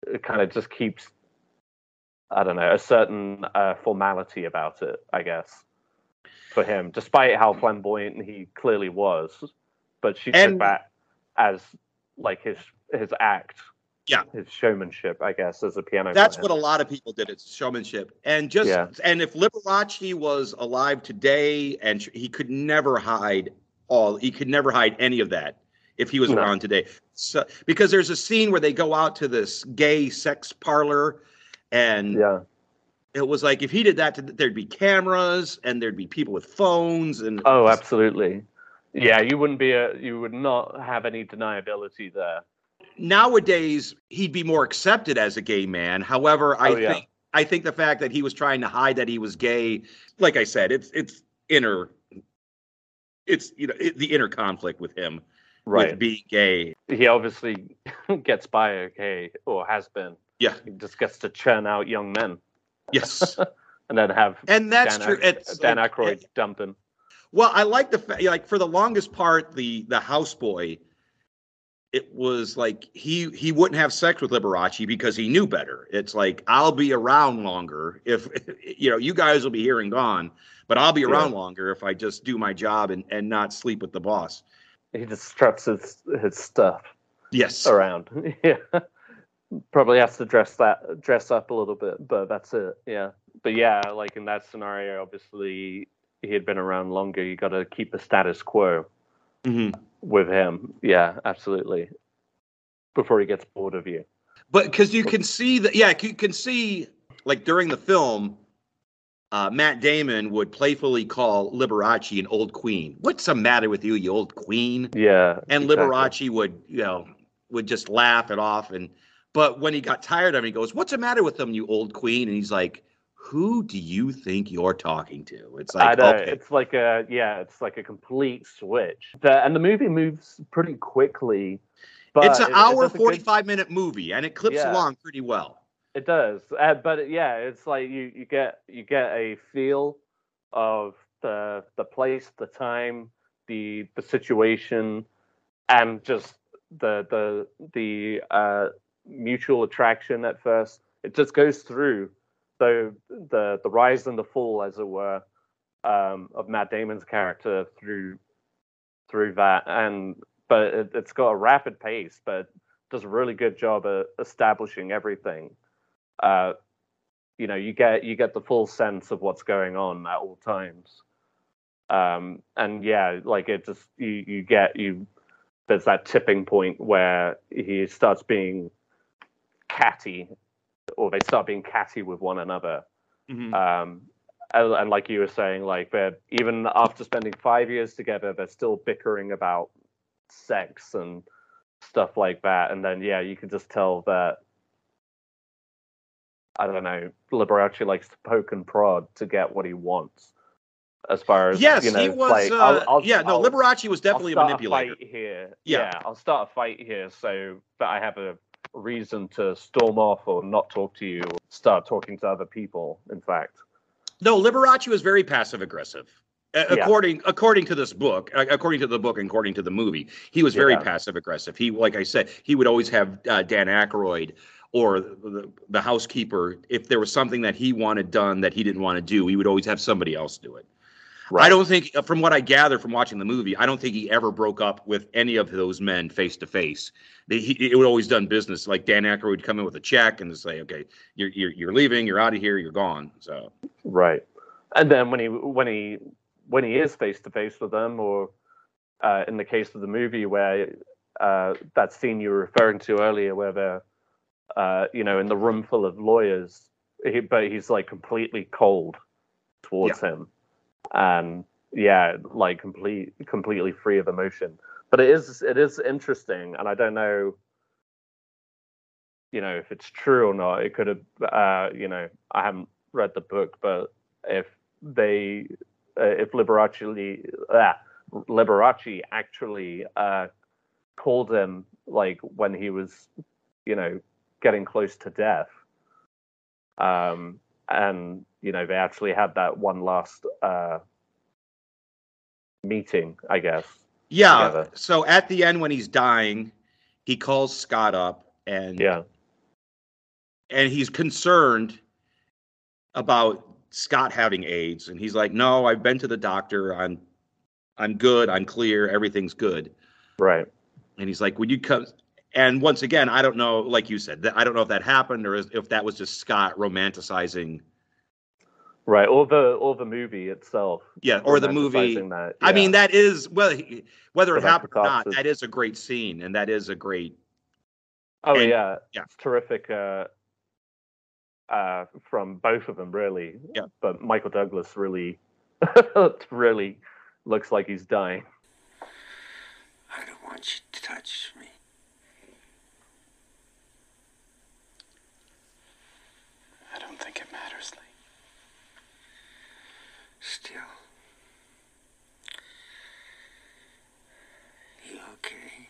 it kind of just keeps, I don't know, a certain uh, formality about it, I guess, for him, despite how flamboyant he clearly was. But she And- took that as like his his act, Yeah. his showmanship, I guess, as a piano. that's player. what a lot of people did. It's showmanship, and just Yeah. and if Liberace was alive today, and he could never hide all, he could never hide any of that if he was No. around today. So because there's a scene where they go out to this gay sex parlor, and yeah. it was like if he did that, to, there'd be cameras and there'd be people with phones and Oh, absolutely. Yeah, you wouldn't be a you would not have any deniability there. nowadays he'd be more accepted as a gay man. However, I Oh, yeah. think I think the fact that he was trying to hide that he was gay, like I said, it's it's inner, it's you know it, the inner conflict with him Right. with being gay. He obviously gets by okay, or has been. Yeah. He just gets to churn out young men Yes, and then have and that's Dan, true. It's Dan like- Aykroyd dump him. Well, I like the fact, like for the longest part, the the houseboy, it was like he he wouldn't have sex with Liberace because he knew better. It's like I'll be around longer if you know you guys will be here and gone, but I'll be Yeah. around longer if I just do my job and and not sleep with the boss. He just struts his his stuff Yes, around. yeah. Probably has to dress that dress up a little bit, but that's it. Yeah. But yeah, like in that scenario, obviously he had been around longer. You got to keep the status quo hmm with him. Yeah, absolutely. Before he gets bored of you. but because you can see that, yeah, you can see like during the film. Uh, Matt Damon would playfully call Liberace an old queen. What's the matter with you, you old queen? Yeah. and exactly. Liberace would, you know, would just laugh it off. And but when he got tired of him, he goes, "What's the matter with him, you old queen?" And he's like, "Who do you think you're talking to?" It's like, okay, it's like a yeah, it's like a complete switch. The, and the movie moves pretty quickly. But it's an it hour, does a good- forty-five minute movie, and it clips Yeah. along pretty well. It does, uh, but yeah, it's like you you get you get a feel of the the place, the time, the the situation, and just the the the uh, mutual attraction at first. It just goes through so the the rise and the fall, as it were, um, of Matt Damon's character through through that, and but it, it's got a rapid pace, but does a really good job at establishing everything uh, you know you get you get the full sense of what's going on at all times. Um and yeah like it just you you get you there's that tipping point where he starts being catty or they start being catty with one another. Mhm. um and, and like you were saying like they're even after spending five years together they're still bickering about sex and stuff like that. And then yeah you can just tell that i don't know liberace likes to poke and prod to get what he wants as far as yes, you know he was. like, uh, I'll- I'll- yeah, no, I'll- Liberace was definitely a manipulator. fight here. Yeah. Yeah. I'll start a fight here so that I have a reason to storm off or not talk to you or start talking to other people. In fact, No, Liberace was very passive aggressive. Yeah. According according to this book, according to the book, and according to the movie, he was very Yeah. passive aggressive. He, like I said, he would always have uh, Dan Aykroyd or the, the housekeeper. If there was something that he wanted done that he didn't want to do, he would always have somebody else do it. I don't think, uh, from what I gather from watching the movie, I don't think he ever broke up with any of those men face to face. He it would always done business. Like Dan Aykroyd would come in with a check and say, "Okay, you're you're, you're leaving. You're out of here. You're gone." So right. And then when he when he when he is face to face with them, or uh, in the case of the movie where uh, that scene you were referring to earlier, where they're uh, you know in the room full of lawyers, he, but he's like completely cold towards him, and yeah, like complete completely free of emotion. But it is it is interesting, and I don't know. You know if it's true or not. It could have, uh, you know, I haven't read the book, but if they, uh, if Liberace, uh, Liberace actually uh, called him like when he was, you know, getting close to death, um, and you know they actually had that one last uh, meeting, I guess. Yeah. together. So at the end, when he's dying, he calls Scott up and Yeah. and he's concerned about Scott having AIDS, and he's like, "No, I've been to the doctor. I'm I'm good. I'm clear. Everything's good." Right. And he's like, "Would you come?" And once again, I don't know. Like you said, I don't know if that happened or if that was just Scott romanticizing. Right, or the or the movie itself. Yeah, or the movie. romanticizing That, I mean, that is well, he- whether it happened or not, catharsis. that is a great scene, and that is a great. Oh and- yeah, yeah. it's terrific. Uh, uh, from both of them, really. Yeah. But Michael Douglas really, really looks like he's dying. I don't want you to touch me. I don't think it matters, Lee. Still. You okay?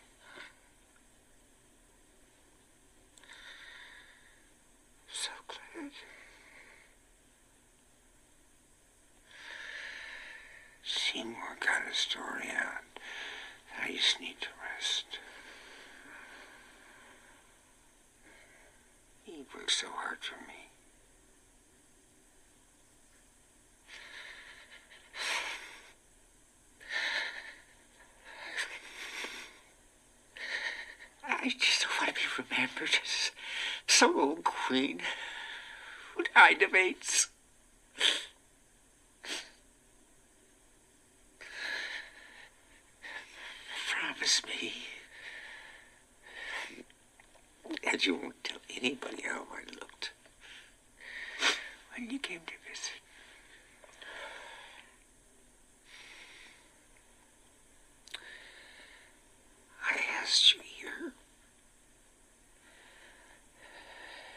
So glad. Seymour got his story out. I just need to rest. He worked so hard for me. I just want to be remembered as some old queen who died of AIDS. Promise me that you won't tell anybody how I looked when you came to visit. I asked you here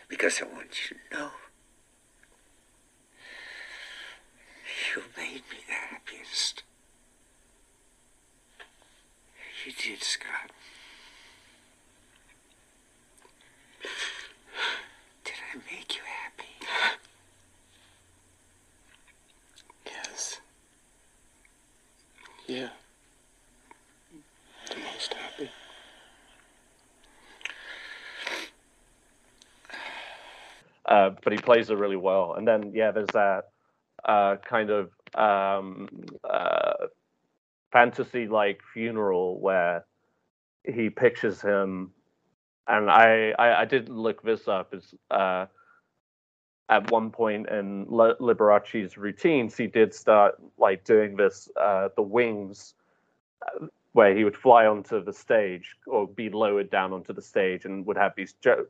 because I want you to know you made me the happiest. You did, Scott. Did I make you happy? Yes. Yeah. The most happy. Uh, but he plays it really well. And then yeah, there's that uh, kind of um, uh, fantasy like funeral where he pictures him, and I I, I did look this up. Is uh, at one point in Li- Liberace's routines, he did start like doing this uh, the wings, where he would fly onto the stage or be lowered down onto the stage and would have these jo-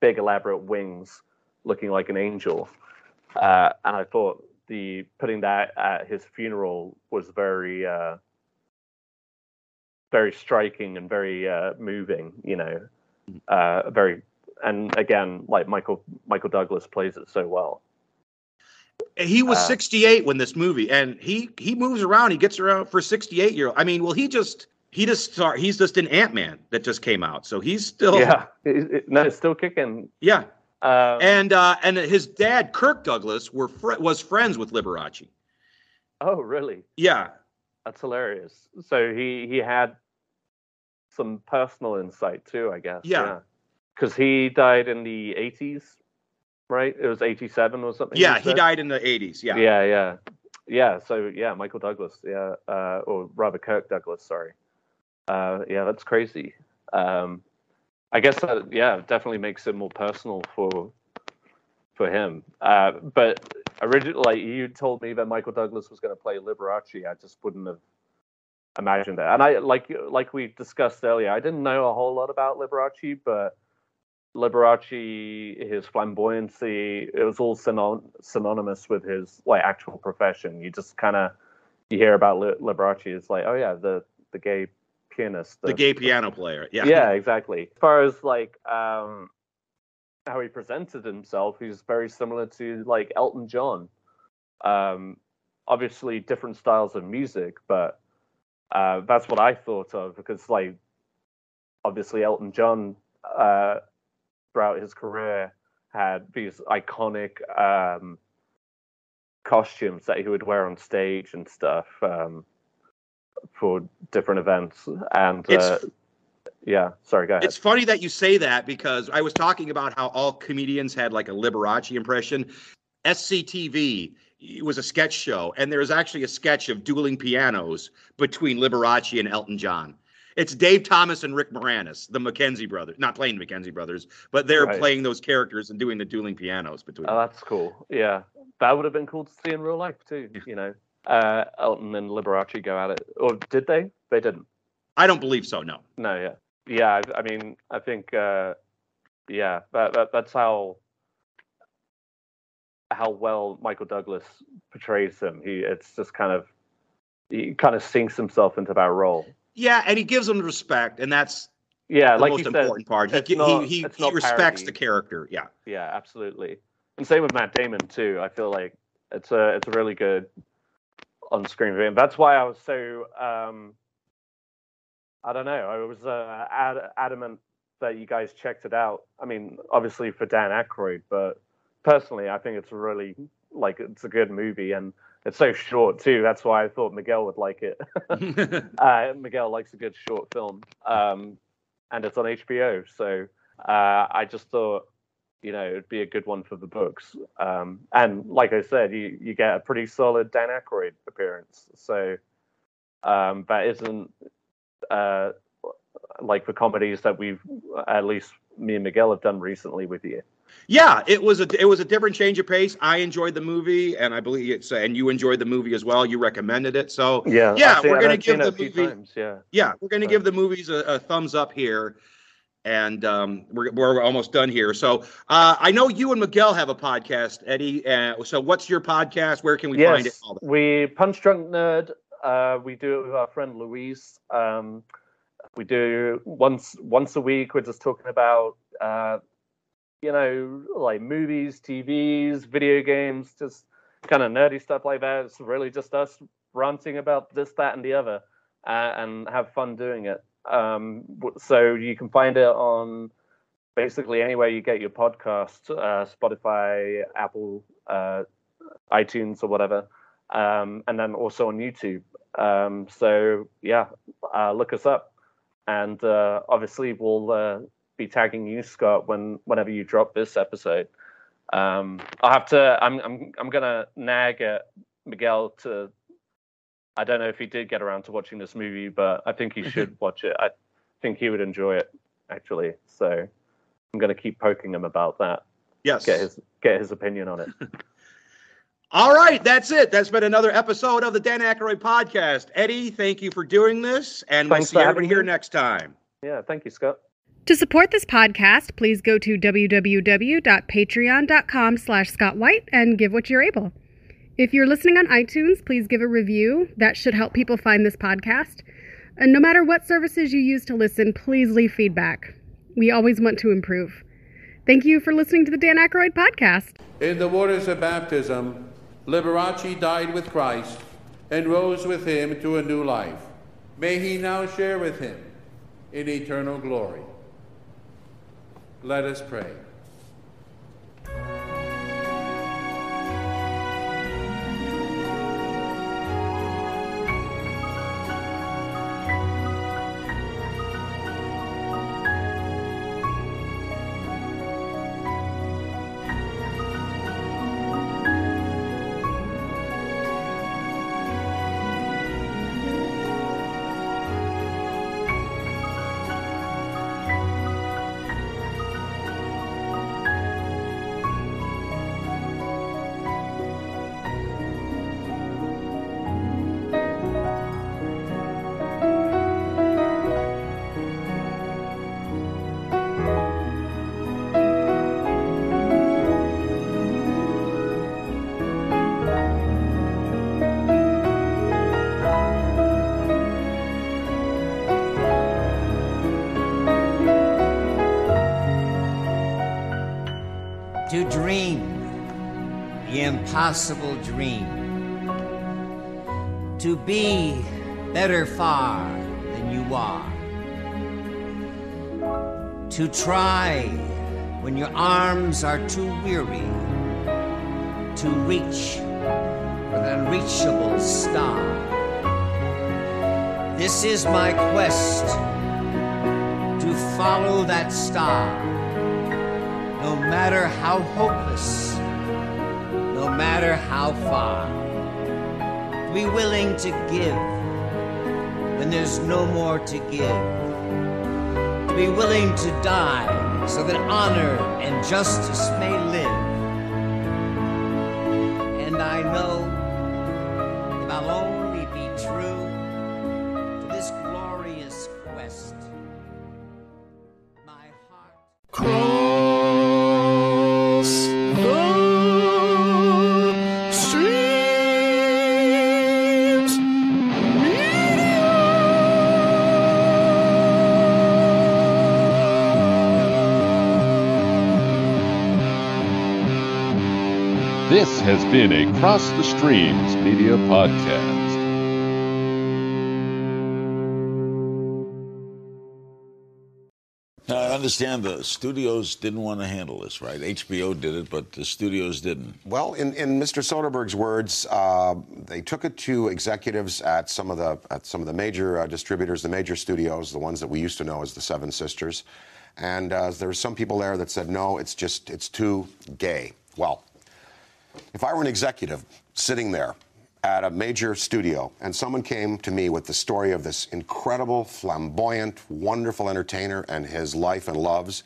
big elaborate wings, looking like an angel. Uh, and I thought the putting that at his funeral was very uh, very striking and very uh, moving. You know, uh, very and again, like Michael Michael Douglas plays it so well. He was Uh, 68 when this movie, and he he moves around. He gets around for 68 year old. I mean, well, he just he just start. He's just an Ant Man that just came out, so he's still Yeah, it, it- no, it's still kicking. yeah. Um, And uh, and his dad, Kirk Douglas, were fr- was friends with Liberace. oh, really? Yeah, That's hilarious. So he he had some personal insight too, I guess. Yeah. Because he died in the 80s, right? It was 87 or something. yeah. He died in the 80s. Yeah. Yeah, yeah, yeah. So yeah, Michael Douglas, yeah, uh, or rather Kirk Douglas, sorry. Uh, yeah, that's crazy. Um, I guess that yeah, definitely makes it more personal for for him. Uh, but originally, like you told me that Michael Douglas was going to play Liberace, I just wouldn't have imagined that. And I like like we discussed earlier, I didn't know a whole lot about Liberace, but Liberace, his flamboyancy, it was all synon- synonymous with his like actual profession. You just kind of you hear about Li- Liberace, it's like, oh yeah, the the gay pianist, The gay piano player. Yeah. yeah, exactly. As far as like um, how he presented himself, he's very similar to like Elton John. Um, obviously, different styles of music, but uh, that's what I thought of because, like, obviously Elton John uh, throughout his career had these iconic um, costumes that he would wear on stage and stuff um, for different events. And uh, yeah, sorry, go ahead. It's funny that you say that because I was talking about how all comedians had like a Liberace impression. SCTV was a sketch show, and there's actually a sketch of dueling pianos between Liberace and Elton John. It's Dave Thomas and Rick Moranis, the McKenzie brothers, not playing the McKenzie brothers, but they're Right. playing those characters and doing the dueling pianos between. Oh, that's cool. Yeah, that would have been cool to see in real life too. You know, uh, Elton and Liberace go at it, or did they? They didn't. I don't believe so. No. No, yeah, yeah. I, I mean, I think, uh, yeah, that, that that's how how well Michael Douglas portrays him. He, it's just kind of he kind of sinks himself into that role. Yeah, and he gives him respect, and that's Yeah, the like most you said, important part. He it's he he, he respects parody. the character. Yeah. Yeah, absolutely. And same with Matt Damon too. I feel like it's a it's a really good on-screen video. And that's why I was so um I don't know. I was uh, ad- adamant that you guys checked it out. I mean, obviously for Dan Aykroyd, but personally, I think it's really like it's a good movie and it's so short too. That's why I thought Miguel would like it. uh, Miguel likes a good short film, um, and it's on HBO. So uh, I just thought, you know, it'd be a good one for the books. Um, and like I said, you you get a pretty solid Dan Aykroyd appearance. So um, that isn't uh, like the comedies that we've at least me and Miguel have done recently with you. Yeah, it was a it was a different change of pace. I enjoyed the movie, and I believe it's and you enjoyed the movie as well. You recommended it, so Yeah, yeah, seen- we're gonna I've give the movie. times, yeah. Yeah, we're gonna So- give the movies a, a thumbs up here, and um, we're we're almost done here. So uh, I know you and Miguel have a podcast, Eddie. Uh, so what's your podcast? Where can we find it? We Punch Drunk Nerd. Uh, we do it with our friend Louise. Um, we do once once a week. We're just talking about uh, you know like movies, TVs, video games, just kind of nerdy stuff like that. It's really just us ranting about this, that, and the other, uh, and have fun doing it. Um, so you can find it on basically anywhere you get your podcast, uh, Spotify, Apple, uh, iTunes, or whatever, um, and then also on YouTube. Um, so yeah, uh, look us up, and uh, obviously we'll uh, be tagging you, Scott, when whenever you drop this episode. Um, I'll have to. I'm I'm I'm gonna nag at Miguel to. I don't know if he did get around to watching this movie, but I think he mm-hmm. should watch it. I think he would enjoy it actually. So I'm gonna keep poking him about that. Yes. get his get his opinion on it. All right, that's it. That's been another episode of the Dan Aykroyd podcast. Eddie, thank you for doing this, and we'll see for everybody here me. next time. Yeah, thank you, Scott. To support this podcast, please go to www.patreon.com slash Scott White and give what you're able. If you're listening on iTunes, please give a review. That should help people find this podcast. And no matter what services you use to listen, please leave feedback. We always want to improve. Thank you for listening to the Dan Aykroyd podcast. In the waters of baptism, Liberace died with Christ and rose with him to a new life. May he now share with him in eternal glory. Let us pray. Impossible dream. To be better far than you are. To try when your arms are too weary. To reach for the unreachable star. This is my quest to follow that star no matter how hopeless, matter how far. Be willing to give when there's no more to give. To be willing to die so that honor and justice may been a Cross the Streams Media Podcast. Now, I understand the studios didn't want to handle this, right? HBO did it, but the studios didn't. Well, in, in Mr. Soderbergh's words, uh, they took it to executives at some of the at some of the major uh, distributors, the major studios, the ones that we used to know as the Seven Sisters, and uh, there were some people there that said, "No, it's just it's too gay." Well, if I were an executive sitting there at a major studio and someone came to me with the story of this incredible, flamboyant, wonderful entertainer and his life and loves,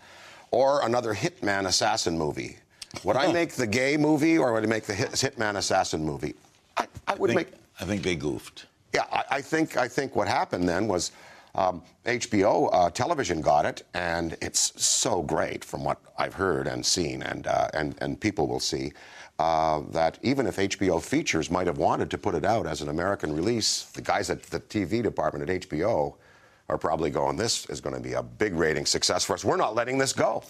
or another hitman assassin movie, would I make the gay movie or would I make the hit, hitman assassin movie? I, I would I think, make. I think they goofed. Yeah, I, I think I think what happened then was um, HBO uh, television got it, and it's so great from what I've heard and seen, and uh, and and people will see uh, that even if HBO features might have wanted to put it out as an American release, the guys at the TV department at HBO are probably going, "This is going to be a big rating success for us. We're not letting this go."